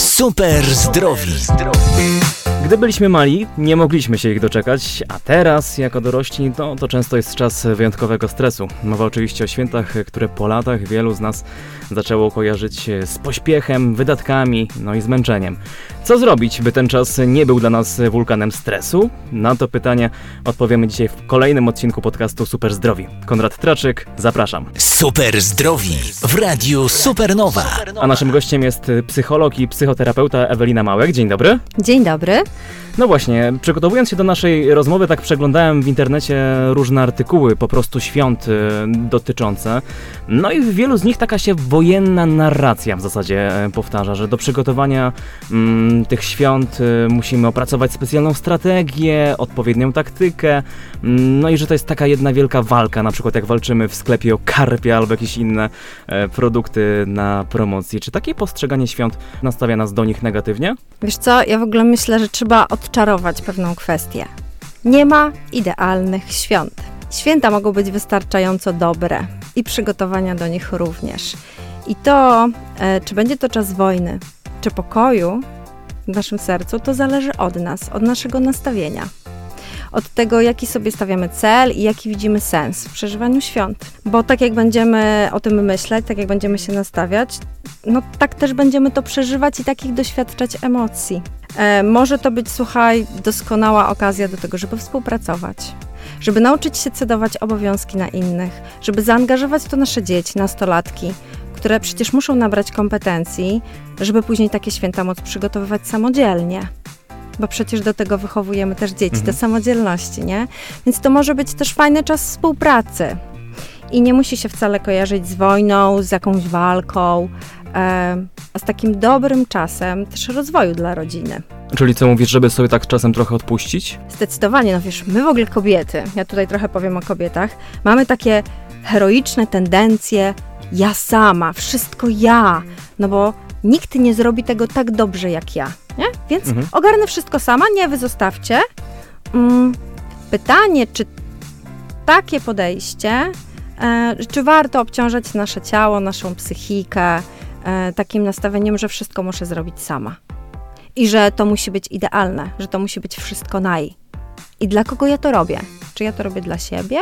Super zdrowi. Gdy byliśmy mali, nie mogliśmy się ich doczekać, a teraz, jako dorośli, no, to często jest czas wyjątkowego stresu. Mowa oczywiście o świętach, które po latach wielu z nas zaczęło kojarzyć z pośpiechem, wydatkami, no i zmęczeniem. Co zrobić, by ten czas nie był dla nas wulkanem stresu? Na to pytanie odpowiemy dzisiaj w kolejnym odcinku podcastu Super Zdrowi. Konrad Traczyk, zapraszam. Super zdrowi w radiu Supernowa. A naszym gościem jest psycholog i psychoterapeuta Ewelina Małek. Dzień dobry. Dzień dobry. No właśnie, przygotowując się do naszej rozmowy, tak przeglądałem w internecie różne artykuły, po prostu świąt y, dotyczące. No i w wielu z nich taka się wojenna narracja w zasadzie y, powtarza, że do przygotowania mm, tych świąt y, musimy opracować specjalną strategię, odpowiednią taktykę. No i że to jest taka jedna wielka walka, na przykład jak walczymy w sklepie o karpia albo jakieś inne e, produkty na promocji. Czy takie postrzeganie świąt nastawia nas do nich negatywnie? Wiesz co, ja w ogóle myślę, że trzeba odczarować pewną kwestię. Nie ma idealnych świąt. Święta mogą być wystarczająco dobre i przygotowania do nich również. I to, e, czy będzie to czas wojny, czy pokoju w naszym sercu, to zależy od nas, od naszego nastawienia. Od tego, jaki sobie stawiamy cel i jaki widzimy sens w przeżywaniu świąt. Bo tak jak będziemy o tym myśleć, tak jak będziemy się nastawiać, no tak też będziemy to przeżywać i takich doświadczać emocji. E, może to być, słuchaj, doskonała okazja do tego, żeby współpracować, żeby nauczyć się cedować obowiązki na innych, żeby zaangażować w to nasze dzieci, nastolatki, które przecież muszą nabrać kompetencji, żeby później takie święta móc przygotowywać samodzielnie. Bo przecież do tego wychowujemy też dzieci, Mhm. do samodzielności, nie? Więc to może być też fajny czas współpracy. I nie musi się wcale kojarzyć z wojną, z jakąś walką, e, a z takim dobrym czasem też rozwoju dla rodziny. Czyli co mówisz, żeby sobie tak czasem trochę odpuścić? Zdecydowanie, no wiesz, my w ogóle kobiety, ja tutaj trochę powiem o kobietach, mamy takie heroiczne tendencje, ja sama, wszystko ja, no bo nikt nie zrobi tego tak dobrze jak ja, nie? Więc Mhm. ogarnę wszystko sama, nie, wy zostawcie. Mm, pytanie, czy takie podejście, e, czy warto obciążać nasze ciało, naszą psychikę e, takim nastawieniem, że wszystko muszę zrobić sama. I że to musi być idealne, że to musi być wszystko naj. I dla kogo ja to robię? Czy ja to robię dla siebie,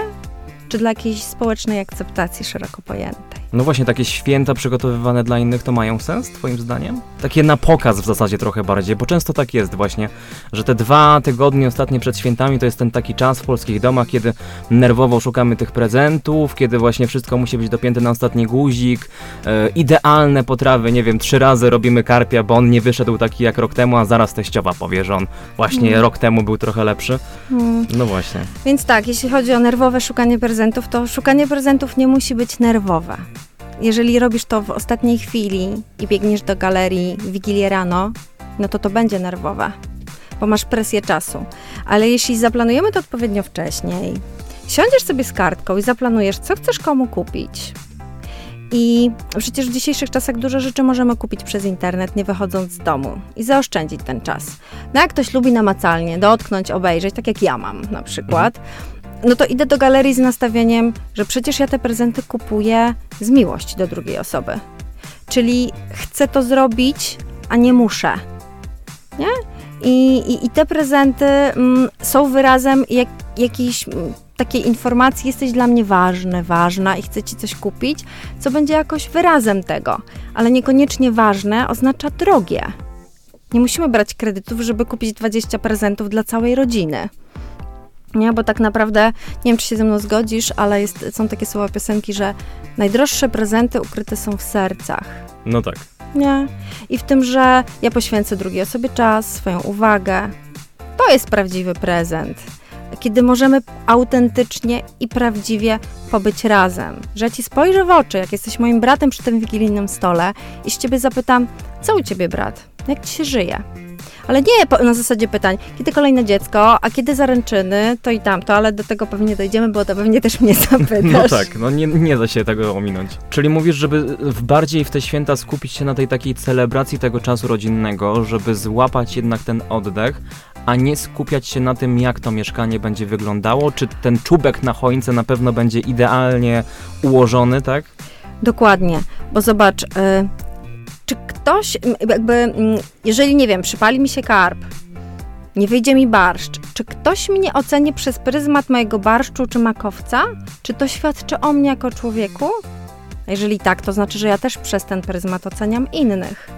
czy dla jakiejś społecznej akceptacji szeroko pojętej? No właśnie, takie święta przygotowywane dla innych to mają sens, twoim zdaniem? Takie na pokaz w zasadzie trochę bardziej, bo często tak jest właśnie, że te dwa tygodnie ostatnie przed świętami to jest ten taki czas w polskich domach, kiedy nerwowo szukamy tych prezentów, kiedy właśnie wszystko musi być dopięte na ostatni guzik, e, idealne potrawy, nie wiem, trzy razy robimy karpia, bo on nie wyszedł taki jak rok temu, a zaraz teściowa powie, że on właśnie rok temu był trochę lepszy. No właśnie. Więc tak, jeśli chodzi o nerwowe szukanie prezentów, to szukanie prezentów nie musi być nerwowe. Jeżeli robisz to w ostatniej chwili i biegniesz do galerii w Wigilię rano, no to to będzie nerwowe, bo masz presję czasu. Ale jeśli zaplanujemy to odpowiednio wcześniej, siądziesz sobie z kartką i zaplanujesz, co chcesz komu kupić. I przecież w dzisiejszych czasach dużo rzeczy możemy kupić przez internet, nie wychodząc z domu i zaoszczędzić ten czas. No jak ktoś lubi namacalnie dotknąć, obejrzeć, tak jak ja mam na przykład, no to idę do galerii z nastawieniem, że przecież ja te prezenty kupuję z miłości do drugiej osoby. Czyli chcę to zrobić, a nie muszę. Nie? I, i, i te prezenty mm, są wyrazem jak, jakiejś mm, takiej informacji, jesteś dla mnie ważny, ważna i chcę ci coś kupić, co będzie jakoś wyrazem tego. Ale niekoniecznie ważne oznacza drogie. Nie musimy brać kredytów, żeby kupić 20 prezentów dla całej rodziny. Nie, bo tak naprawdę, nie wiem czy się ze mną zgodzisz, ale jest, są takie słowa piosenki, że najdroższe prezenty ukryte są w sercach. No tak. Nie. I w tym, że ja poświęcę drugiej osobie czas, swoją uwagę. To jest prawdziwy prezent. kiedy możemy autentycznie i prawdziwie pobyć razem. Że ja ci spojrzę w oczy, jak jesteś moim bratem przy tym wigilijnym stole i z ciebie zapytam, co u ciebie brat? Jak ci się żyje? Ale nie na zasadzie pytań, kiedy kolejne dziecko, a kiedy zaręczyny, to i tamto, ale do tego pewnie dojdziemy, bo to pewnie też mnie zapytasz. No tak, no nie, nie da się tego ominąć. Czyli mówisz, żeby w bardziej w te święta skupić się na tej takiej celebracji tego czasu rodzinnego, żeby złapać jednak ten oddech, a nie skupiać się na tym, jak to mieszkanie będzie wyglądało, czy ten czubek na choince na pewno będzie idealnie ułożony, tak? Dokładnie, bo zobacz, y, czy ktoś, jakby, jeżeli nie wiem, przypali mi się karp, nie wyjdzie mi barszcz, czy ktoś mnie oceni przez pryzmat mojego barszczu czy makowca? Czy to świadczy o mnie jako człowieku? Jeżeli tak, to znaczy, że ja też przez ten pryzmat oceniam innych.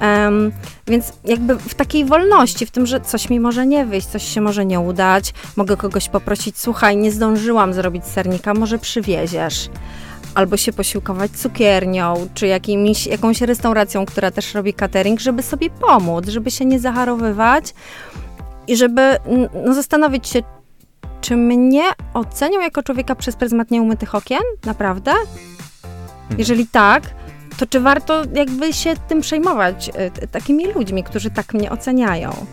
Um, więc jakby w takiej wolności, w tym, że coś mi może nie wyjść, coś się może nie udać, mogę kogoś poprosić, słuchaj, nie zdążyłam zrobić sernika, może przywieziesz. Albo się posiłkować cukiernią, czy jakimiś, jakąś restauracją, która też robi catering, żeby sobie pomóc, żeby się nie zaharowywać i żeby no, zastanowić się, czy mnie ocenią jako człowieka przez pryzmat nieumytych okien? Naprawdę? Mhm. Jeżeli tak, to czy warto jakby się tym przejmować, y, takimi ludźmi, którzy tak mnie oceniają?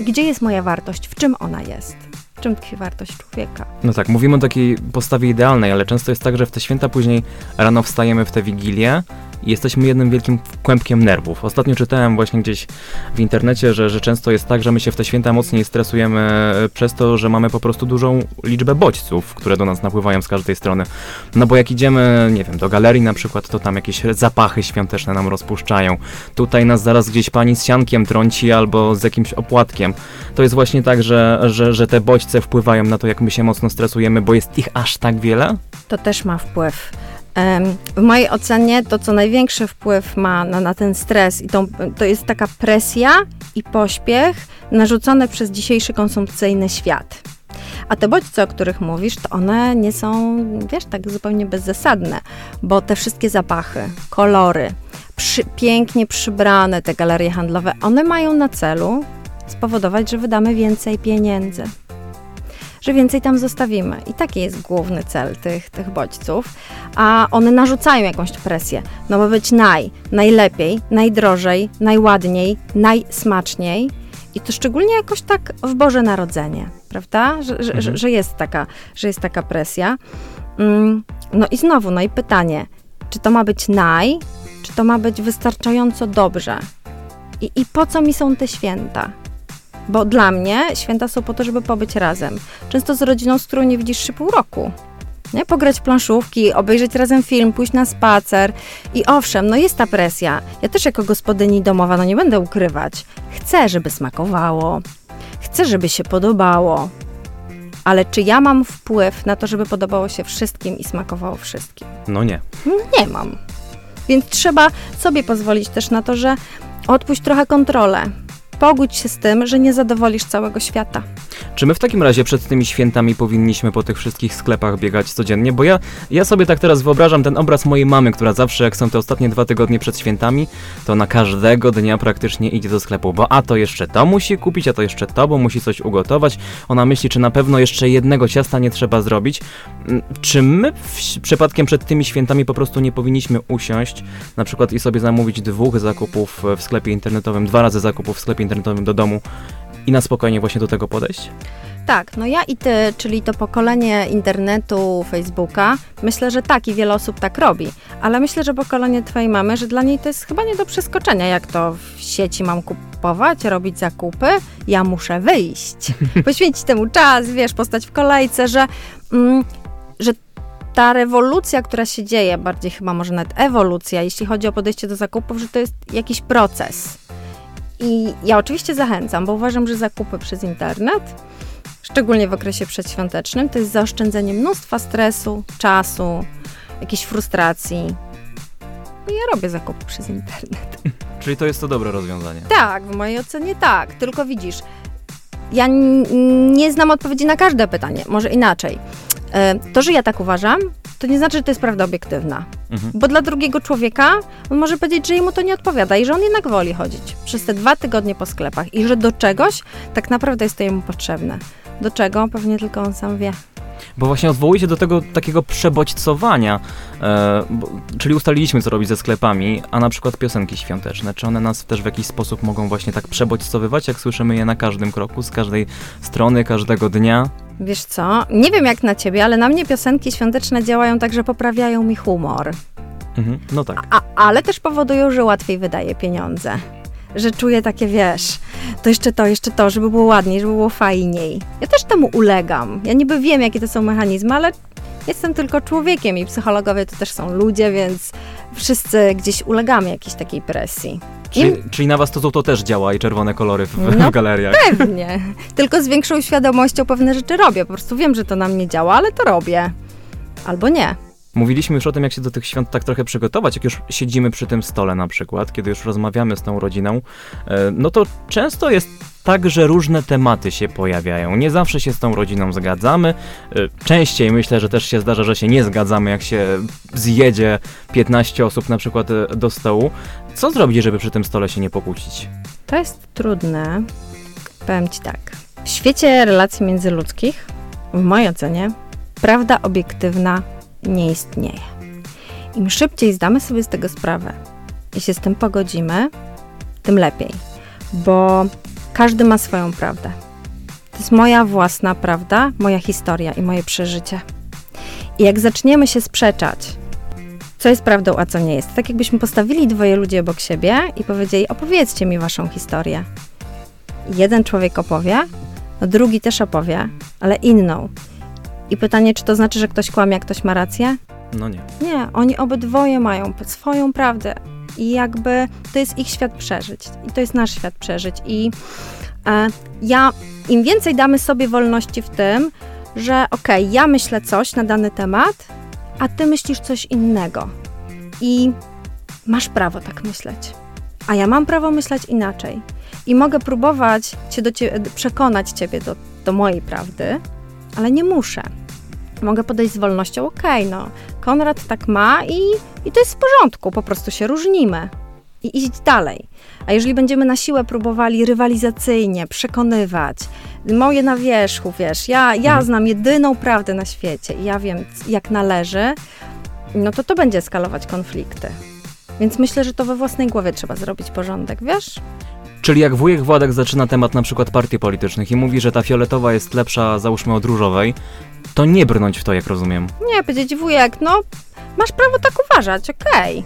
Gdzie jest moja wartość? W czym ona jest? Czym tkwi wartość człowieka? No tak, mówimy o takiej postawie idealnej, ale często jest tak, że w te święta później rano wstajemy w tę wigilię i jesteśmy jednym wielkim kłębkiem nerwów. Ostatnio czytałem właśnie gdzieś w internecie, że, że często jest tak, że my się w te święta mocniej stresujemy e, przez to, że mamy po prostu dużą liczbę bodźców, które do nas napływają z każdej strony. No bo jak idziemy, nie wiem, do galerii na przykład, to tam jakieś zapachy świąteczne nam rozpuszczają. Tutaj nas zaraz gdzieś pani z siankiem trąci albo z jakimś opłatkiem. To jest właśnie tak, że, że, że te bodźce wpływają na to, jak my się mocno stresujemy, bo jest ich aż tak wiele? To też ma wpływ. W mojej ocenie to, co największy wpływ ma na, na ten stres, i to, to jest taka presja i pośpiech narzucone przez dzisiejszy konsumpcyjny świat. A te bodźce, o których mówisz, to one nie są, wiesz, tak zupełnie bezzasadne, bo te wszystkie zapachy, kolory, przy, pięknie przybrane te galerie handlowe, one mają na celu spowodować, że wydamy więcej pieniędzy że więcej tam zostawimy. I taki jest główny cel tych, tych bodźców. A one narzucają jakąś presję. No bo być naj, najlepiej, najdrożej, najładniej, najsmaczniej. I to szczególnie jakoś tak w Boże Narodzenie, prawda? Że, mhm. że, że, jest, taka, że jest taka presja. Mm, no i znowu, no i pytanie, czy to ma być naj, czy to ma być wystarczająco dobrze? I, I po co mi są te święta? Bo dla mnie święta są po to, żeby pobyć razem. Często z rodziną, z którą nie widzisz się pół roku. Nie? Pograć planszówki, obejrzeć razem film, pójść na spacer. I owszem, no jest ta presja. Ja też jako gospodyni domowa, no nie będę ukrywać. Chcę, żeby smakowało. Chcę, żeby się podobało. Ale czy ja mam wpływ na to, żeby podobało się wszystkim i smakowało wszystkim? No nie. Nie mam. Więc trzeba sobie pozwolić też na to, że odpuść trochę kontrolę pogódź się z tym, że nie zadowolisz całego świata. Czy my w takim razie przed tymi świętami powinniśmy po tych wszystkich sklepach biegać codziennie? Bo ja, ja sobie tak teraz wyobrażam ten obraz mojej mamy, która zawsze, jak są te ostatnie dwa tygodnie przed świętami, to na każdego dnia praktycznie idzie do sklepu, bo a to jeszcze to musi kupić, a to jeszcze to, bo musi coś ugotować. Ona myśli, czy na pewno jeszcze jednego ciasta nie trzeba zrobić. Mm, czy my w, przypadkiem przed tymi świętami po prostu nie powinniśmy usiąść, na przykład i sobie zamówić dwóch zakupów w sklepie internetowym, dwa razy zakupów w sklepie internetowym do domu i na spokojnie właśnie do tego podejść? Tak, no ja i ty, czyli to pokolenie internetu, Facebooka, myślę, że tak i wiele osób tak robi, ale myślę, że pokolenie twojej mamy, że dla niej to jest chyba nie do przeskoczenia, jak to w sieci mam kupować, robić zakupy, ja muszę wyjść, poświęcić temu czas, wiesz, postać w kolejce, że, mm, że ta rewolucja, która się dzieje, bardziej chyba może nawet ewolucja, jeśli chodzi o podejście do zakupów, że to jest jakiś proces i ja oczywiście zachęcam, bo uważam, że zakupy przez internet, szczególnie w okresie przedświątecznym, to jest zaoszczędzenie mnóstwa stresu, czasu, jakiejś frustracji. I ja robię zakupy przez internet. Czyli to jest to dobre rozwiązanie. Tak, w mojej ocenie tak. Tylko widzisz, ja nie znam odpowiedzi na każde pytanie. Może inaczej. E, to, że ja tak uważam, to nie znaczy, że to jest prawda obiektywna. Mhm. Bo dla drugiego człowieka on może powiedzieć, że jemu to nie odpowiada i że on jednak woli chodzić przez te dwa tygodnie po sklepach i że do czegoś tak naprawdę jest to jemu potrzebne. Do czego? Pewnie tylko on sam wie. Bo właśnie odwołuje się do tego takiego przebodźcowania, e, bo, czyli ustaliliśmy, co robić ze sklepami, a na przykład piosenki świąteczne. Czy one nas też w jakiś sposób mogą właśnie tak przebodźcowywać, jak słyszymy je na każdym kroku, z każdej strony, każdego dnia? Wiesz co? Nie wiem jak na ciebie, ale na mnie piosenki świąteczne działają tak, że poprawiają mi humor. Mhm, no tak. A, ale też powodują, że łatwiej wydaję pieniądze. Że czuję takie, wiesz, to jeszcze to, jeszcze to, żeby było ładniej, żeby było fajniej. Ja też temu ulegam. Ja niby wiem, jakie to są mechanizmy, ale jestem tylko człowiekiem i psychologowie to też są ludzie, więc wszyscy gdzieś ulegamy jakiejś takiej presji. Czyli, czyli na was to, to też działa i czerwone kolory w, No, galeriach. Pewnie. Tylko z większą świadomością pewne rzeczy robię. Po prostu wiem, że to na mnie działa, ale to robię. Albo nie. Mówiliśmy już o tym, jak się do tych świąt tak trochę przygotować, jak już siedzimy przy tym stole na przykład, kiedy już rozmawiamy z tą rodziną, e, no to często jest tak, że różne tematy się pojawiają. Nie zawsze się z tą rodziną zgadzamy. E, Częściej myślę, że też się zdarza, że się nie zgadzamy, jak się zjedzie 15 osób na przykład e, do stołu. Co zrobić, żeby przy tym stole się nie pokłócić? To jest trudne. Powiem Ci tak. W świecie relacji międzyludzkich, w mojej ocenie, prawda obiektywna nie istnieje. Im szybciej zdamy sobie z tego sprawę i się z tym pogodzimy, tym lepiej, bo każdy ma swoją prawdę. To jest moja własna prawda, moja historia i moje przeżycie. I jak zaczniemy się sprzeczać, co jest prawdą, a co nie jest, tak jakbyśmy postawili dwoje ludzi obok siebie i powiedzieli: Opowiedzcie mi waszą historię. Jeden człowiek opowie, no drugi też opowie, ale inną. I pytanie, czy to znaczy, że ktoś kłamie, a ktoś ma rację? No nie. Nie, oni obydwoje mają swoją prawdę i jakby to jest ich świat przeżyć i to jest nasz świat przeżyć i e, ja, im więcej damy sobie wolności w tym, że okej, ja myślę coś na dany temat, a ty myślisz coś innego i masz prawo tak myśleć, a ja mam prawo myśleć inaczej i mogę próbować cię do cie- przekonać ciebie do, do mojej prawdy, ale nie muszę. Mogę podejść z wolnością, okej, no, Konrad tak ma i, i to jest w porządku, po prostu się różnimy i iść dalej. A jeżeli będziemy na siłę próbowali rywalizacyjnie przekonywać, moje na wierzchu, wiesz, ja, ja Mhm. znam jedyną prawdę na świecie i ja wiem, jak należy, no to to będzie eskalować konflikty. Więc myślę, że to we własnej głowie trzeba zrobić porządek, wiesz? Czyli jak wujek Władek zaczyna temat na przykład partii politycznych i mówi, że ta fioletowa jest lepsza, załóżmy od różowej, to nie brnąć w to, jak rozumiem. Nie, powiedzieć wujek, no masz prawo tak uważać, okej.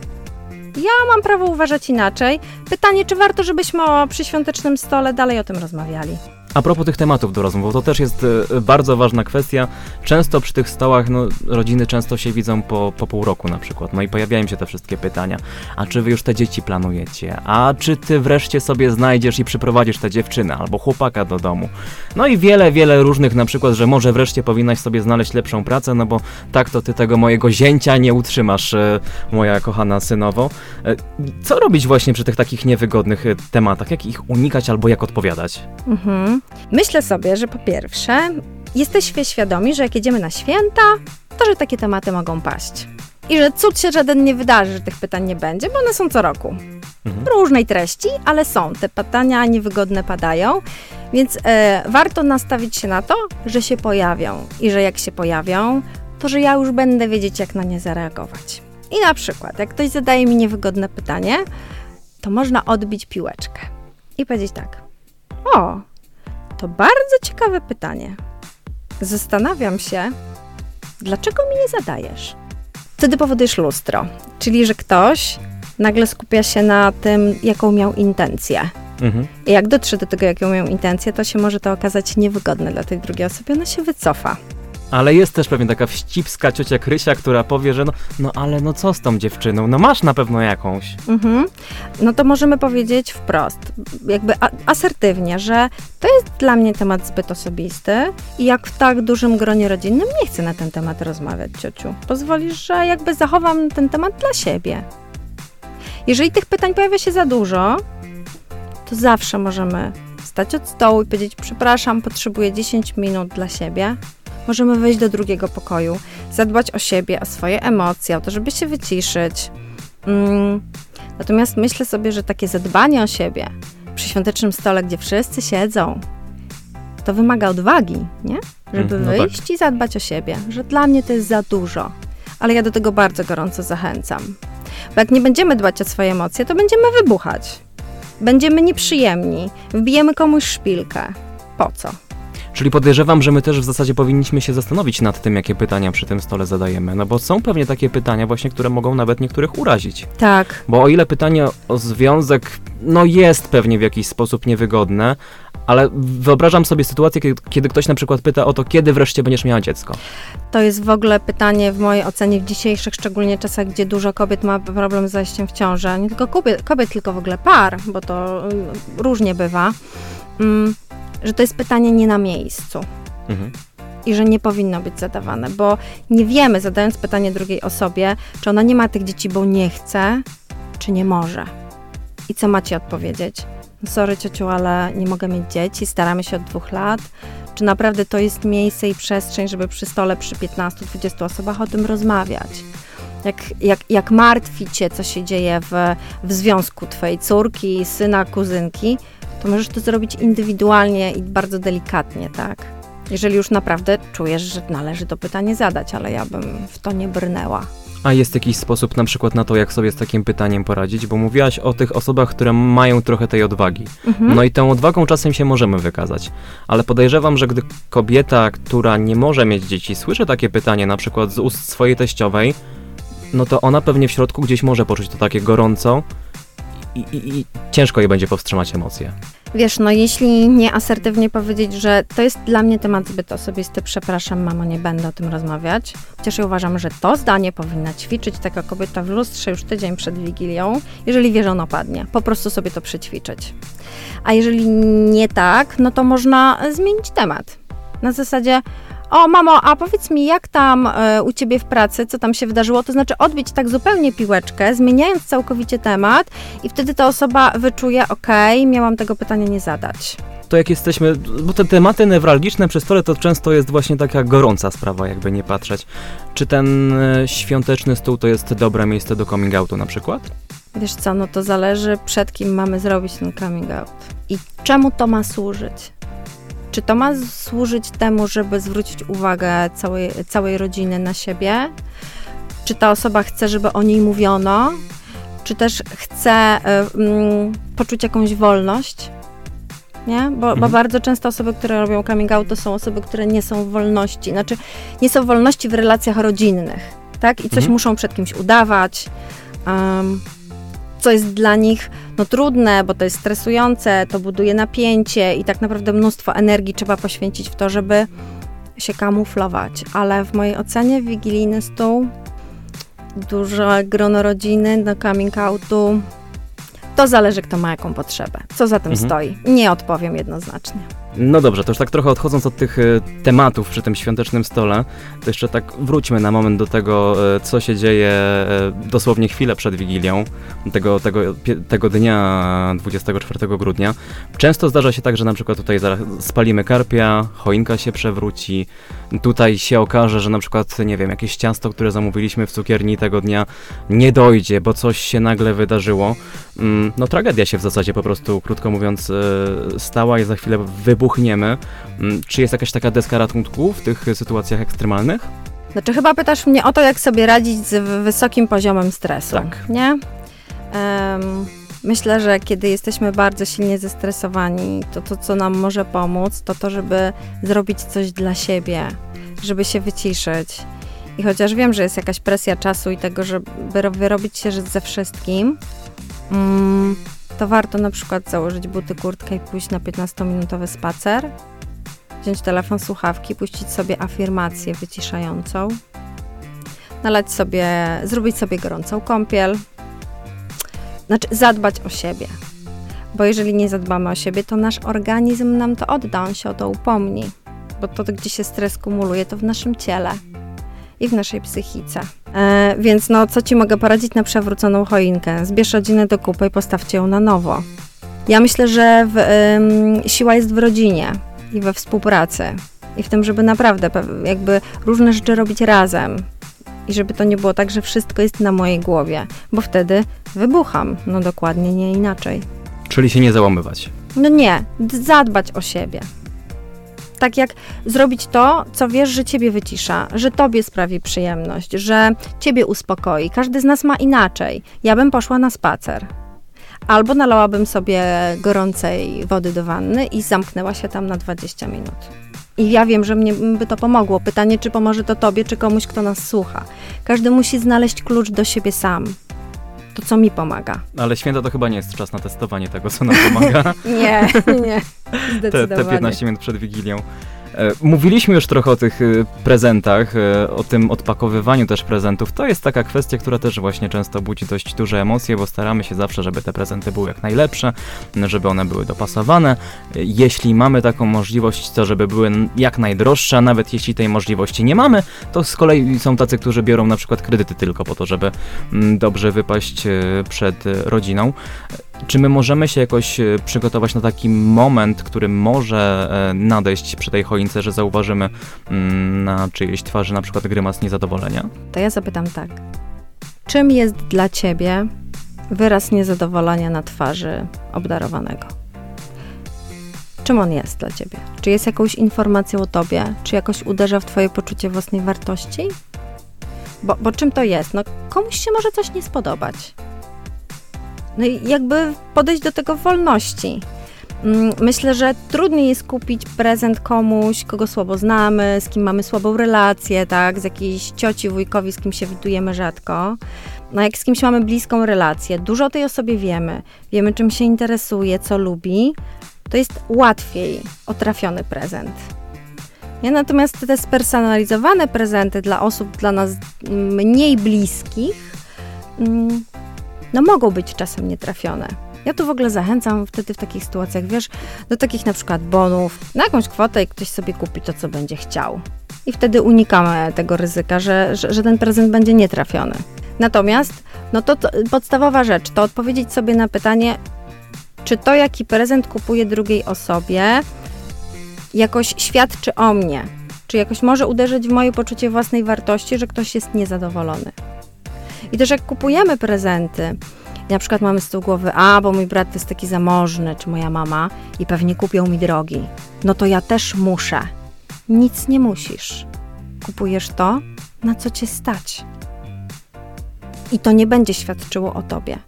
Ja mam prawo uważać inaczej. Pytanie, czy warto, żebyśmy o, przy świątecznym stole dalej o tym rozmawiali? A propos tych tematów do rozmów, bo to też jest e, bardzo ważna kwestia. Często przy tych stołach, no, rodziny często się widzą po, po pół roku na przykład, no i pojawiają się te wszystkie pytania. A czy wy już te dzieci planujecie? A czy ty wreszcie sobie znajdziesz i przyprowadzisz tę dziewczynę albo chłopaka do domu? No i wiele, wiele różnych na przykład, że może wreszcie powinnaś sobie znaleźć lepszą pracę, no bo tak to ty tego mojego zięcia nie utrzymasz, e, moja kochana synowo. E, Co robić właśnie przy tych takich niewygodnych tematach? Jak ich unikać albo jak odpowiadać? Mhm. Myślę sobie, że po pierwsze, jesteśmy świadomi, że jak jedziemy na święta, to że takie tematy mogą paść. I że cud się żaden nie wydarzy, że tych pytań nie będzie, bo one są co roku. Mhm. Różnej treści, ale są. Te pytania niewygodne padają, więc e, warto nastawić się na to, że się pojawią. I że jak się pojawią, to że ja już będę wiedzieć, jak na nie zareagować. I na przykład, jak ktoś zadaje mi niewygodne pytanie, to można odbić piłeczkę i powiedzieć tak. O, to bardzo ciekawe pytanie. Zastanawiam się, dlaczego mi nie zadajesz? Wtedy powodujesz lustro, czyli że ktoś nagle skupia się na tym, jaką miał intencję. Mhm. I jak dotrze do tego, jaką miał intencję, to się może to okazać niewygodne dla tej drugiej osoby, ona się wycofa. Ale jest też pewnie taka wścibska ciocia Krysia, która powie, że no, no ale no co z tą dziewczyną? No masz na pewno jakąś. Mhm. No to możemy powiedzieć wprost, jakby asertywnie, że to jest dla mnie temat zbyt osobisty i jak w tak dużym gronie rodzinnym nie chcę na ten temat rozmawiać, ciociu. Pozwolisz, że jakby zachowam ten temat dla siebie. Jeżeli tych pytań pojawia się za dużo, to zawsze możemy stać od stołu i powiedzieć: Przepraszam, potrzebuję 10 minut dla siebie. Możemy wejść do drugiego pokoju, zadbać o siebie, o swoje emocje, o to, żeby się wyciszyć. Mm. Natomiast myślę sobie, że takie zadbanie o siebie przy świątecznym stole, gdzie wszyscy siedzą to wymaga odwagi, nie? Żeby Mm, no tak. wyjść i zadbać o siebie, że dla mnie to jest za dużo. Ale ja do tego bardzo gorąco zachęcam. Bo jak nie będziemy dbać o swoje emocje, to będziemy wybuchać. Będziemy nieprzyjemni, wbijemy komuś szpilkę. Po co? Czyli podejrzewam, że my też w zasadzie powinniśmy się zastanowić nad tym, jakie pytania przy tym stole zadajemy. No bo są pewnie takie pytania właśnie, które mogą nawet niektórych urazić. Tak, Bo o ile pytanie o związek, no jest pewnie w jakiś sposób niewygodne, ale wyobrażam sobie sytuację, kiedy, kiedy ktoś na przykład pyta o to, kiedy wreszcie będziesz miała dziecko. to jest w ogóle pytanie w mojej ocenie w dzisiejszych szczególnie czasach, gdzie dużo kobiet ma problem z zajściem w ciążę. Nie tylko kobiet, kobiet tylko w ogóle par, bo to mm, różnie bywa. Mm, że to jest pytanie nie na miejscu. Mhm. i że nie powinno być zadawane, bo nie wiemy, zadając pytanie drugiej osobie, czy ona nie ma tych dzieci, bo nie chce, czy nie może. I co macie odpowiedzieć? No sorry ciociu, ale nie mogę mieć dzieci, staramy się od dwóch lat. Czy naprawdę to jest miejsce i przestrzeń, żeby przy stole przy 15-20 osobach o tym rozmawiać? Jak, jak, jak martwi cię, co się dzieje w, w związku twojej córki, syna, kuzynki, to możesz to zrobić indywidualnie i bardzo delikatnie, tak? Jeżeli już naprawdę czujesz, że należy to pytanie zadać, ale ja bym w to nie brnęła. A jest jakiś sposób na przykład na to, jak sobie z takim pytaniem poradzić? Bo mówiłaś o tych osobach, które mają trochę tej odwagi. Mhm. No i tą odwagą czasem się możemy wykazać. Ale podejrzewam, że gdy kobieta, która nie może mieć dzieci, słyszy takie pytanie na przykład z ust swojej teściowej, no to ona pewnie w środku gdzieś może poczuć to takie gorąco i, i, ciężko jej będzie powstrzymać emocje. Wiesz, no jeśli nie asertywnie powiedzieć, że to jest dla mnie temat zbyt osobisty, przepraszam, mamo, nie będę o tym rozmawiać. Chociaż ja uważam, że to zdanie powinna ćwiczyć taka kobieta w lustrze już tydzień przed Wigilią, jeżeli wie, że ono padnie. Po prostu sobie to przećwiczyć. A jeżeli nie tak, no to można zmienić temat. Na zasadzie, o mamo, a powiedz mi, jak tam e, u ciebie w pracy, co tam się wydarzyło? To znaczy odbić tak zupełnie piłeczkę, zmieniając całkowicie temat i wtedy ta osoba wyczuje, okej, miałam tego pytania nie zadać. To jak jesteśmy, bo te tematy newralgiczne przy stole to często jest właśnie taka gorąca sprawa, jakby nie patrzeć. Czy ten e, świąteczny stół to jest dobre miejsce do coming outu na przykład? Wiesz co, no to zależy przed kim mamy zrobić ten coming out. I czemu to ma służyć? Czy to ma służyć temu, żeby zwrócić uwagę całej, całej rodziny na siebie? Czy ta osoba chce, żeby o niej mówiono? Czy też chce y, mm, poczuć jakąś wolność? Nie? Bo, bo Mhm. bardzo często osoby, które robią coming out, to są osoby, które nie są w wolności. Znaczy, nie są w wolności w relacjach rodzinnych, tak? I coś Mhm. muszą przed kimś udawać. Um, co jest dla nich no, trudne, bo to jest stresujące, to buduje napięcie i tak naprawdę mnóstwo energii trzeba poświęcić w to, żeby się kamuflować. Ale w mojej ocenie wigilijny stół, duże grono rodziny do coming outu, to zależy kto ma jaką potrzebę. Co za tym Mhm. stoi? Nie odpowiem jednoznacznie. No dobrze, to już tak trochę odchodząc od tych e, tematów przy tym świątecznym stole, to jeszcze tak wróćmy na moment do tego, e, co się dzieje e, dosłownie chwilę przed Wigilią, tego, tego, tego dnia 24 grudnia. Często zdarza się tak, że na przykład tutaj spalimy karpia, choinka się przewróci, tutaj się okaże, że na przykład, nie wiem, jakieś ciasto, które zamówiliśmy w cukierni tego dnia nie dojdzie, bo coś się nagle wydarzyło. Mm, No tragedia się w zasadzie po prostu, krótko mówiąc, stała i za chwilę wybuchniemy. Mm, Czy jest jakaś taka deska ratunku w tych sytuacjach ekstremalnych? Znaczy chyba pytasz mnie o to, jak sobie radzić z wysokim poziomem stresu, Tak. nie? Em, myślę, że kiedy jesteśmy bardzo silnie zestresowani, to to, co nam może pomóc, to to, żeby zrobić coś dla siebie, żeby się wyciszyć. I chociaż wiem, że jest jakaś presja czasu i tego, żeby ro- wyrobić się ze wszystkim, mm, to warto na przykład założyć buty, kurtkę i pójść na 15-minutowy spacer, wziąć telefon, słuchawki, puścić sobie afirmację wyciszającą, nalać sobie, zrobić sobie gorącą kąpiel, znaczy zadbać o siebie. Bo jeżeli nie zadbamy o siebie, to nasz organizm nam to odda, on się o to upomni. Bo to, gdzie się stres kumuluje, to w naszym ciele i w naszej psychice. E, więc no, co ci mogę poradzić na przewróconą choinkę? Zbierz rodzinę do kupy i postawcie ją na nowo. Ja myślę, że w, ym, siła jest w rodzinie i we współpracy. I w tym, żeby naprawdę jakby różne rzeczy robić razem. I żeby to nie było tak, że wszystko jest na mojej głowie, bo wtedy wybucham. No dokładnie, nie inaczej. Czyli się nie załamywać. No nie, zadbać o siebie. Tak jak zrobić to, co wiesz, że ciebie wycisza, że tobie sprawi przyjemność, że ciebie uspokoi. Każdy z nas ma inaczej. Ja bym poszła na spacer. Albo nalałabym sobie gorącej wody do wanny i zamknęła się tam na 20 minut. I ja wiem, że mnie by to pomogło. Pytanie, czy pomoże to tobie, czy komuś, kto nas słucha. Każdy musi znaleźć klucz do siebie sam. To, co mi pomaga. Ale święta to chyba nie jest czas na testowanie tego, co nam pomaga. nie, nie. Te, te 15 minut przed Wigilią. E, mówiliśmy już trochę o tych e, prezentach, e, o tym odpakowywaniu też prezentów. To jest taka kwestia, która też właśnie często budzi dość duże emocje, bo staramy się zawsze, żeby te prezenty były jak najlepsze, żeby one były dopasowane. Jeśli mamy taką możliwość, to żeby były jak najdroższe, a nawet jeśli tej możliwości nie mamy, to z kolei są tacy, którzy biorą na przykład kredyty tylko po to, żeby mm, dobrze wypaść przed rodziną. Czy my możemy się jakoś e, przygotować na taki moment, który może e, nadejść przy tej choince, że zauważymy mm, na czyjejś twarzy na przykład grymas niezadowolenia? To ja zapytam tak. Czym jest dla ciebie wyraz niezadowolenia na twarzy obdarowanego? Czym on jest dla ciebie? Czy jest jakąś informacją o tobie? Czy jakoś uderza w twoje poczucie własnej wartości? Bo, bo czym to jest? No, komuś się może coś nie spodobać. No i jakby podejść do tego w wolności. Mm, myślę, że trudniej jest kupić prezent komuś, kogo słabo znamy, z kim mamy słabą relację, tak, z jakiejś cioci, wujkowi, z kim się widujemy rzadko. No jak z kimś mamy bliską relację, dużo o tej osobie wiemy, wiemy czym się interesuje, co lubi, to jest łatwiej o trafiony prezent. Ja, natomiast te spersonalizowane prezenty dla osób dla nas mniej bliskich, mm, no mogą być czasem nietrafione. Ja tu w ogóle zachęcam wtedy w takich sytuacjach, wiesz, do takich na przykład bonów na jakąś kwotę i ktoś sobie kupi to, co będzie chciał. I wtedy unikamy tego ryzyka, że, że, że ten prezent będzie nietrafiony. Natomiast, no to, to podstawowa rzecz to odpowiedzieć sobie na pytanie, czy to, jaki prezent kupuję drugiej osobie, jakoś świadczy o mnie, czy jakoś może uderzyć w moje poczucie własnej wartości, że ktoś jest niezadowolony. I też jak kupujemy prezenty, na przykład mamy z tyłu głowy, a bo mój brat jest taki zamożny, czy moja mama i pewnie kupią mi drogi, no to ja też muszę. Nic nie musisz. Kupujesz to, na co cię stać. I to nie będzie świadczyło o tobie.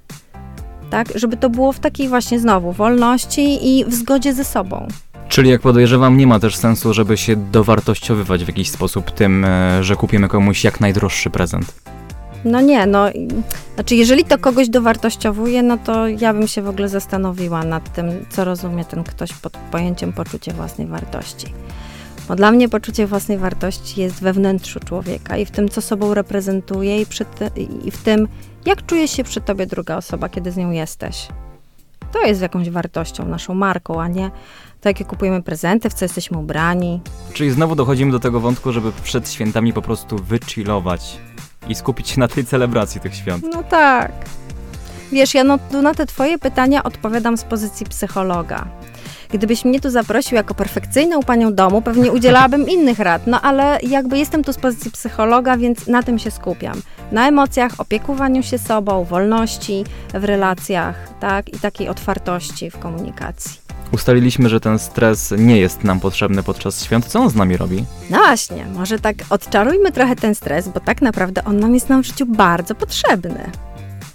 Tak? Żeby to było w takiej właśnie znowu wolności i w zgodzie ze sobą. Czyli jak podejrzewam, nie ma też sensu, żeby się dowartościowywać w jakiś sposób tym, e, że kupimy komuś jak najdroższy prezent. No nie, no, znaczy jeżeli to kogoś dowartościowuje, no to ja bym się w ogóle zastanowiła nad tym, co rozumie ten ktoś pod pojęciem poczucie własnej wartości. Bo dla mnie poczucie własnej wartości jest we wnętrzu człowieka i w tym, co sobą reprezentuje i, i w tym, jak czuje się przy tobie druga osoba, kiedy z nią jesteś. To jest jakąś wartością, naszą marką, a nie to, jakie kupujemy prezenty, w co jesteśmy ubrani. Czyli znowu dochodzimy do tego wątku, żeby przed świętami po prostu wychillować i skupić się na tej celebracji tych świąt. No tak. Wiesz, ja no, na te twoje pytania odpowiadam z pozycji psychologa. Gdybyś mnie tu zaprosił jako perfekcyjną panią domu, pewnie udzielałabym innych rad, no ale jakby jestem tu z pozycji psychologa, więc na tym się skupiam. Na emocjach, opiekowaniu się sobą, wolności w relacjach, tak, i takiej otwartości w komunikacji. Ustaliliśmy, że ten stres nie jest nam potrzebny podczas świąt. Co on z nami robi? No właśnie, może tak odczarujmy trochę ten stres, bo tak naprawdę on nam jest nam w życiu bardzo potrzebny.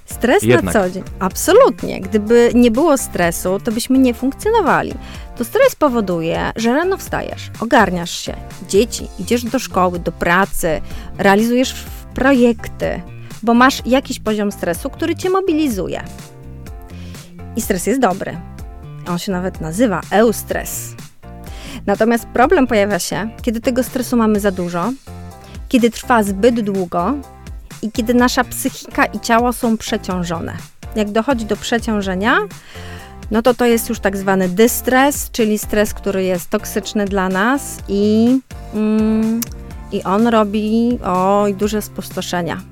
Stres Jednak. na co dzień. Absolutnie. Gdyby nie było stresu, to byśmy nie funkcjonowali. To stres powoduje, że rano wstajesz, ogarniasz się, dzieci, idziesz do szkoły, do pracy, realizujesz projekty, bo masz jakiś poziom stresu, który cię mobilizuje. I stres jest dobry. On się nawet nazywa eustres. Natomiast problem pojawia się, kiedy tego stresu mamy za dużo, kiedy trwa zbyt długo i kiedy nasza psychika i ciało są przeciążone. Jak dochodzi do przeciążenia, no to to jest już tak zwany dystres, czyli stres, który jest toksyczny dla nas i, mm, i on robi oj, duże spustoszenia.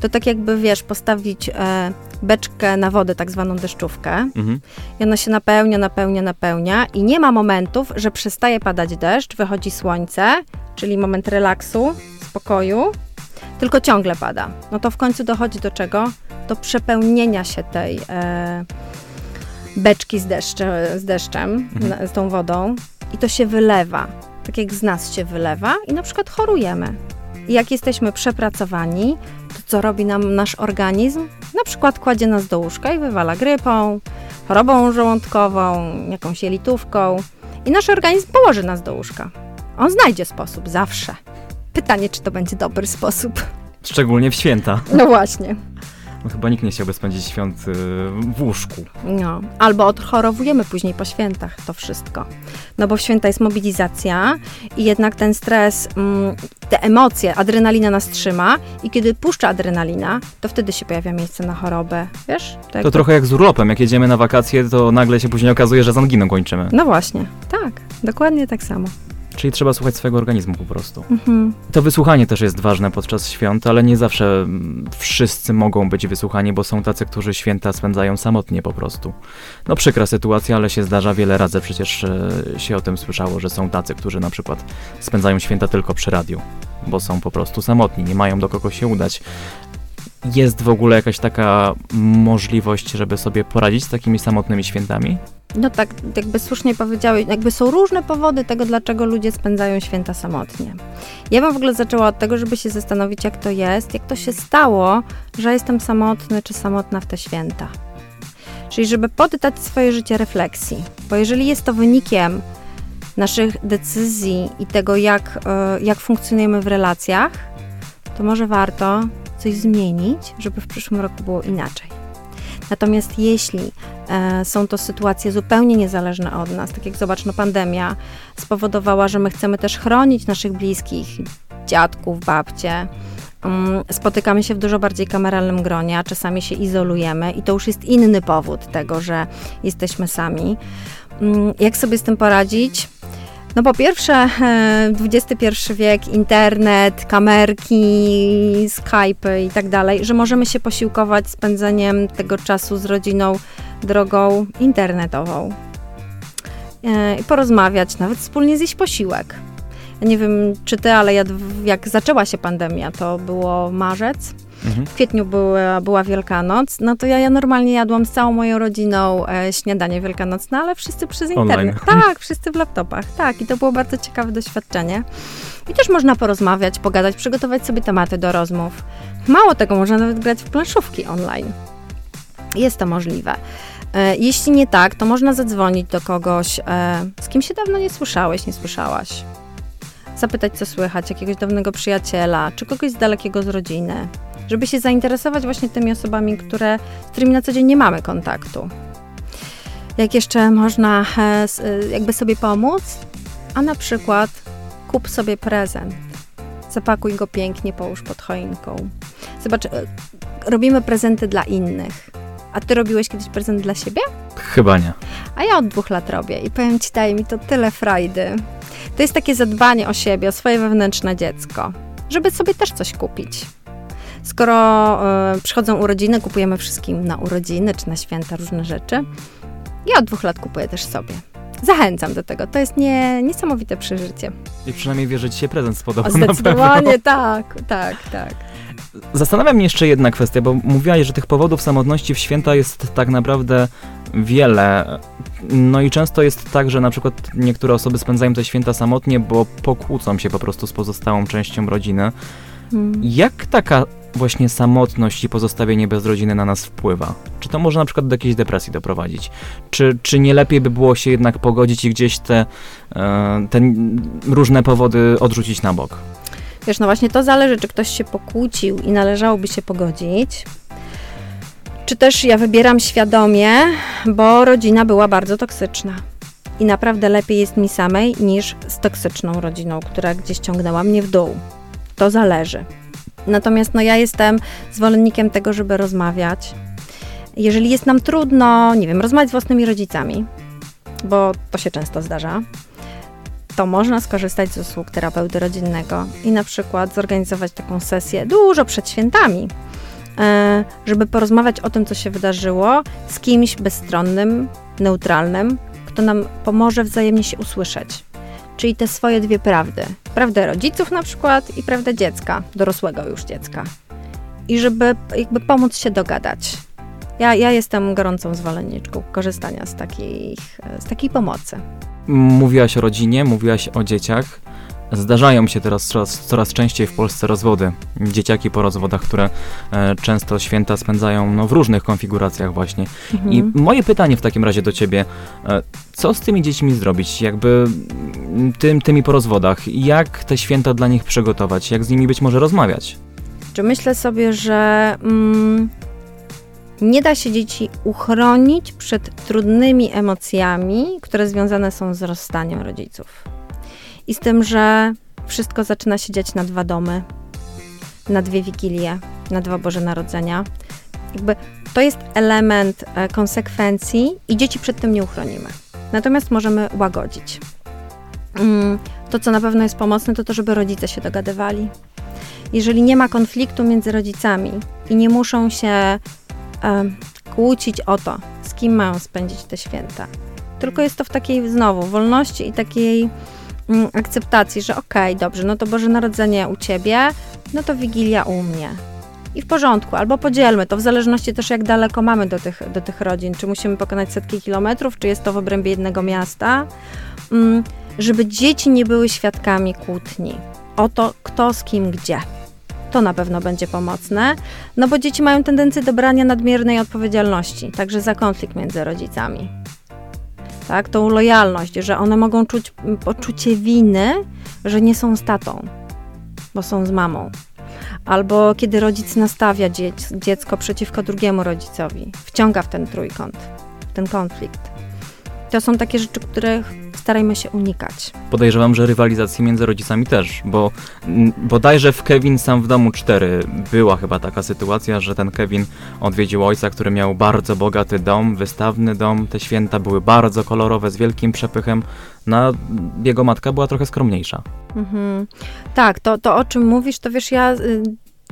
To tak jakby, wiesz, postawić e, beczkę na wodę, tak zwaną deszczówkę. Mhm. I ona się napełnia, napełnia, napełnia i nie ma momentów, że przestaje padać deszcz, wychodzi słońce, czyli moment relaksu, spokoju, tylko ciągle pada. No to w końcu dochodzi do czego? Do przepełnienia się tej e, beczki z, z deszczem, mhm. z tą wodą i to się wylewa. tak jak z nas się wylewa i na przykład chorujemy. I jak jesteśmy przepracowani, to co robi nam nasz organizm? Na przykład kładzie nas do łóżka i wywala grypą, chorobą żołądkową, jakąś jelitówką. I nasz organizm położy nas do łóżka. On znajdzie sposób, zawsze. Pytanie, czy to będzie dobry sposób. Szczególnie w święta. No właśnie. No, chyba nikt nie chciałby spędzić świąt y, w łóżku. No, albo odchorowujemy później po świętach to wszystko. No bo w święta jest mobilizacja i jednak ten stres, mm, te emocje, adrenalina nas trzyma i kiedy puszcza adrenalina, to wtedy się pojawia miejsce na chorobę, wiesz? To jakby- trochę jak z urlopem. Jak jedziemy na wakacje, to nagle się później okazuje, że z anginą kończymy. No właśnie, tak, dokładnie tak samo. Czyli trzeba słuchać swojego organizmu po prostu. Mhm. To wysłuchanie też jest ważne podczas świąt, ale nie zawsze mm, wszyscy mogą być wysłuchani, bo są tacy, którzy święta spędzają samotnie po prostu. No przykra sytuacja, ale się zdarza wiele razy, przecież e, się o tym słyszało, że są tacy, którzy na przykład spędzają święta tylko przy radiu, bo są po prostu samotni, nie mają do kogo się udać. Jest w ogóle jakaś taka możliwość, żeby sobie poradzić z takimi samotnymi świętami? No tak, jakby słusznie powiedziałeś, jakby są różne powody tego, dlaczego ludzie spędzają święta samotnie. Ja bym w ogóle zaczęła od tego, żeby się zastanowić, jak to jest, jak to się stało, że jestem samotny czy samotna w te święta. Czyli żeby poddać swoje życie refleksji, bo jeżeli jest to wynikiem naszych decyzji i tego, jak, e, jak funkcjonujemy w relacjach, to może warto coś zmienić, żeby w przyszłym roku było inaczej. Natomiast jeśli e, są to sytuacje zupełnie niezależne od nas, tak jak zobacz, no pandemia spowodowała, że my chcemy też chronić naszych bliskich, dziadków, babcie. Mm, spotykamy się w dużo bardziej kameralnym gronie, a czasami się izolujemy i to już jest inny powód tego, że jesteśmy sami. Mm, jak sobie z tym poradzić? No po pierwsze, e, XXI wiek, internet, kamerki, Skype i tak dalej, że możemy się posiłkować spędzeniem tego czasu z rodziną drogą internetową. E, I porozmawiać, nawet wspólnie zjeść posiłek. Ja nie wiem, czy ty, ale ja, jak zaczęła się pandemia, to było marzec, Mhm. w kwietniu była, była Wielkanoc, no to ja, ja normalnie jadłam z całą moją rodziną e, śniadanie wielkanocne, ale wszyscy przez Online. internet. Tak, wszyscy w laptopach, tak. I to było bardzo ciekawe doświadczenie. I też można porozmawiać, pogadać, przygotować sobie tematy do rozmów. Mało tego, można nawet grać w planszówki online. Jest to możliwe. E, Jeśli nie tak, to można zadzwonić do kogoś, e, z kim się dawno nie słyszałeś, nie słyszałaś. Zapytać, co słychać, jakiegoś dawnego przyjaciela, czy kogoś z dalekiego z rodziny żeby się zainteresować właśnie tymi osobami, które, z którymi na co dzień nie mamy kontaktu. Jak jeszcze można e, e, jakby sobie pomóc? A na przykład kup sobie prezent. Zapakuj go pięknie, połóż pod choinką. Zobacz, e, robimy prezenty dla innych. A ty robiłeś kiedyś prezent dla siebie? Chyba nie. A ja od dwóch lat robię i powiem ci, daje mi to tyle frajdy. To jest takie zadbanie o siebie, o swoje wewnętrzne dziecko, żeby sobie też coś kupić. Skoro e, przychodzą urodziny, kupujemy wszystkim na urodziny czy na święta różne rzeczy. Ja od dwóch lat kupuję też sobie. Zachęcam do tego. To jest nie, niesamowite przeżycie. I przynajmniej wie, że ci się prezent spodobał. O, zdecydowanie tak, tak, tak. Zastanawia mnie jeszcze jedna kwestia, bo mówiłaś, że tych powodów samotności w święta jest tak naprawdę wiele. No i często jest tak, że na przykład niektóre osoby spędzają te święta samotnie, bo pokłócą się po prostu z pozostałą częścią rodziny. Mm. Jak taka właśnie samotność i pozostawienie bez rodziny na nas wpływa? Czy to może na przykład do jakiejś depresji doprowadzić? Czy, czy nie lepiej by było się jednak pogodzić i gdzieś te, e, te różne powody odrzucić na bok? Wiesz, no właśnie to zależy, czy ktoś się pokłócił i należałoby się pogodzić. Czy też ja wybieram świadomie, bo rodzina była bardzo toksyczna. I naprawdę lepiej jest mi samej niż z toksyczną rodziną, która gdzieś ciągnęła mnie w dół. To zależy. Natomiast no, ja jestem zwolennikiem tego, żeby rozmawiać. Jeżeli jest nam trudno, nie wiem, rozmawiać z własnymi rodzicami, bo to się często zdarza, to można skorzystać z usług terapeuty rodzinnego i na przykład zorganizować taką sesję dużo przed świętami, e, żeby porozmawiać o tym, co się wydarzyło z kimś bezstronnym, neutralnym, kto nam pomoże wzajemnie się usłyszeć. Czyli te swoje dwie prawdy. Prawdę rodziców na przykład i prawdę dziecka, dorosłego już dziecka. I żeby jakby pomóc się dogadać. Ja, ja jestem gorącą zwolenniczką korzystania z, takich, z takiej pomocy. Mówiłaś o rodzinie, mówiłaś o dzieciach. Zdarzają się teraz coraz, coraz częściej w Polsce rozwody. Dzieciaki po rozwodach, które e, często święta spędzają no, w różnych konfiguracjach właśnie. Mhm. I moje pytanie w takim razie do ciebie, e, co z tymi dziećmi zrobić, jakby tym, tymi po rozwodach? Jak te święta dla nich przygotować? Jak z nimi być może rozmawiać? Czy myślę sobie, że mm, nie da się dzieci uchronić przed trudnymi emocjami, które związane są z rozstaniem rodziców. I z tym, że wszystko zaczyna się dziać na dwa domy, na dwie wigilie, na dwa Boże Narodzenia. Jakby to jest element e, konsekwencji i dzieci przed tym nie uchronimy. Natomiast możemy łagodzić. Mm, To, co na pewno jest pomocne, to to, żeby rodzice się dogadywali. Jeżeli nie ma konfliktu między rodzicami i nie muszą się em, kłócić o to, z kim mają spędzić te święta, tylko jest to w takiej znowu wolności i takiej akceptacji, że okej, dobrze, no to Boże Narodzenie u ciebie, no to Wigilia u mnie. I w porządku, albo podzielmy to w zależności też jak daleko mamy do tych, do tych rodzin. Czy musimy pokonać setki kilometrów, czy jest to w obrębie jednego miasta. Mm, żeby dzieci nie były świadkami kłótni o to, kto z kim gdzie. To na pewno będzie pomocne, no bo dzieci mają tendencję do brania nadmiernej odpowiedzialności, także za konflikt między rodzicami. Tak, tą lojalność, że one mogą czuć poczucie winy, że nie są z tatą, bo są z mamą. Albo kiedy rodzic nastawia dziec, dziecko przeciwko drugiemu rodzicowi, wciąga w ten trójkąt, w ten konflikt. To są takie rzeczy, których starajmy się unikać. Podejrzewam, że rywalizacji między rodzicami też, bo bodajże w Kevin sam w domu 4 była chyba taka sytuacja, że ten Kevin odwiedził ojca, który miał bardzo bogaty dom, wystawny dom, te święta były bardzo kolorowe, z wielkim przepychem, no a jego matka była trochę skromniejsza. Mhm. Tak, to, to o czym mówisz, to wiesz, ja y,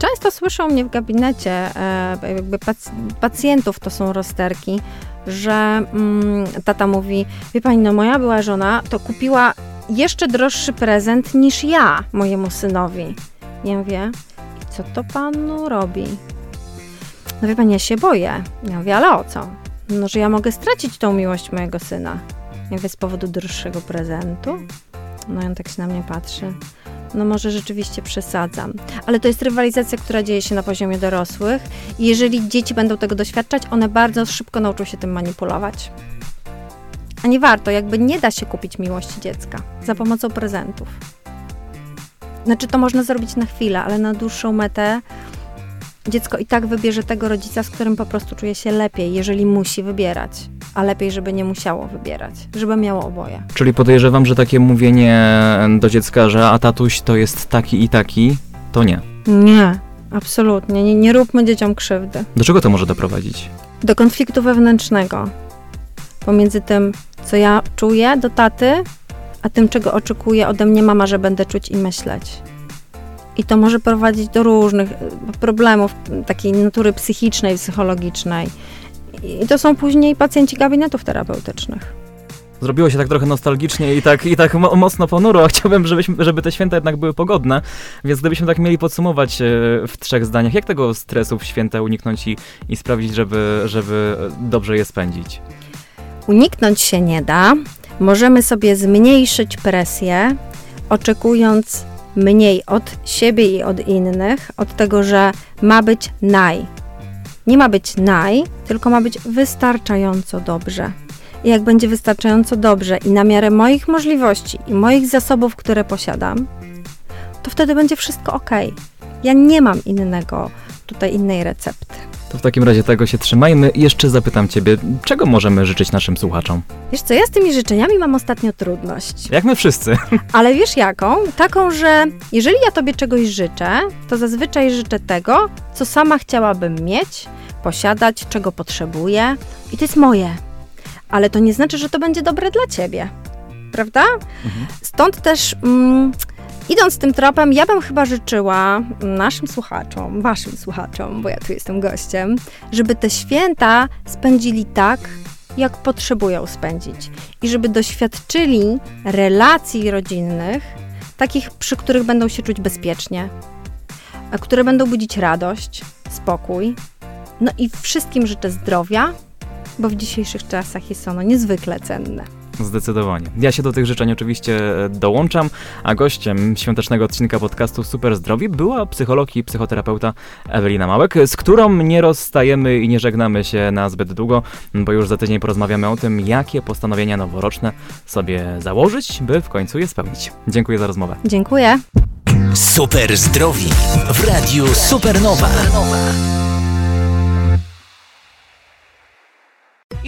często słyszę mnie w gabinecie, e, jakby pac- pacjentów to są rozterki, że mm, tata mówi, wie pani, no moja była żona, to kupiła jeszcze droższy prezent niż ja mojemu synowi. Ja mówię, co to panu robi? No wie pani, ja się boję. Ja mówię, ale o co? No, że ja mogę stracić tą miłość mojego syna. Ja mówię, z powodu droższego prezentu? No i on tak się na mnie patrzy. No może rzeczywiście przesadzam. Ale to jest rywalizacja, która dzieje się na poziomie dorosłych. I jeżeli dzieci będą tego doświadczać, one bardzo szybko nauczą się tym manipulować. A nie warto, jakby nie da się kupić miłości dziecka za pomocą prezentów. Znaczy, to można zrobić na chwilę, ale na dłuższą metę dziecko i tak wybierze tego rodzica, z którym po prostu czuje się lepiej, jeżeli musi wybierać. A lepiej, żeby nie musiało wybierać, żeby miało oboje. Czyli podejrzewam, że takie mówienie do dziecka, że a tatuś to jest taki i taki, to nie. Nie, absolutnie. Nie, nie róbmy dzieciom krzywdy. Do czego to może doprowadzić? Do konfliktu wewnętrznego pomiędzy tym, co ja czuję do taty, a tym, czego oczekuje ode mnie mama, że będę czuć i myśleć. I to może prowadzić do różnych y, problemów takiej natury psychicznej, psychologicznej. I to są później pacjenci gabinetów terapeutycznych. Zrobiło się tak trochę nostalgicznie i tak, i tak mo- mocno ponuro, chciałbym, żebyśmy, żeby te święta jednak były pogodne, więc gdybyśmy tak mieli podsumować e, w trzech zdaniach, jak tego stresu w święta uniknąć i, i sprawić, żeby, żeby dobrze je spędzić? Uniknąć się nie da. Możemy sobie zmniejszyć presję, oczekując mniej od siebie i od innych, od tego, że ma być naj. Nie ma być naj, tylko ma być wystarczająco dobrze. I jak będzie wystarczająco dobrze i na miarę moich możliwości i moich zasobów, które posiadam, to wtedy będzie wszystko ok. Ja nie mam innego, tutaj innej recepty. To w takim razie tego się trzymajmy. I Jeszcze zapytam ciebie, czego możemy życzyć naszym słuchaczom? Wiesz co, ja z tymi życzeniami mam ostatnio trudność. Jak my wszyscy. Ale wiesz jaką? Taką, że jeżeli ja tobie czegoś życzę, to zazwyczaj życzę tego, co sama chciałabym mieć, posiadać, czego potrzebuję i to jest moje. Ale to nie znaczy, że to będzie dobre dla ciebie. Prawda? Stąd też, mm, idąc tym tropem, ja bym chyba życzyła naszym słuchaczom, waszym słuchaczom, bo ja tu jestem gościem, żeby te święta spędzili tak, jak potrzebują spędzić. I żeby doświadczyli relacji rodzinnych, takich, przy których będą się czuć bezpiecznie, które będą budzić radość, spokój. No i wszystkim życzę zdrowia, bo w dzisiejszych czasach jest ono niezwykle cenne. Zdecydowanie. Ja się do tych życzeń oczywiście e, dołączam, a gościem świątecznego odcinka podcastu Super Zdrowi była psycholog i psychoterapeuta Ewelina Małek, z którą nie rozstajemy i nie żegnamy się na zbyt długo, bo już za tydzień porozmawiamy o tym, jakie postanowienia noworoczne sobie założyć, by w końcu je spełnić. Dziękuję za rozmowę. Dziękuję. Super Zdrowi w Radiu Supernowa.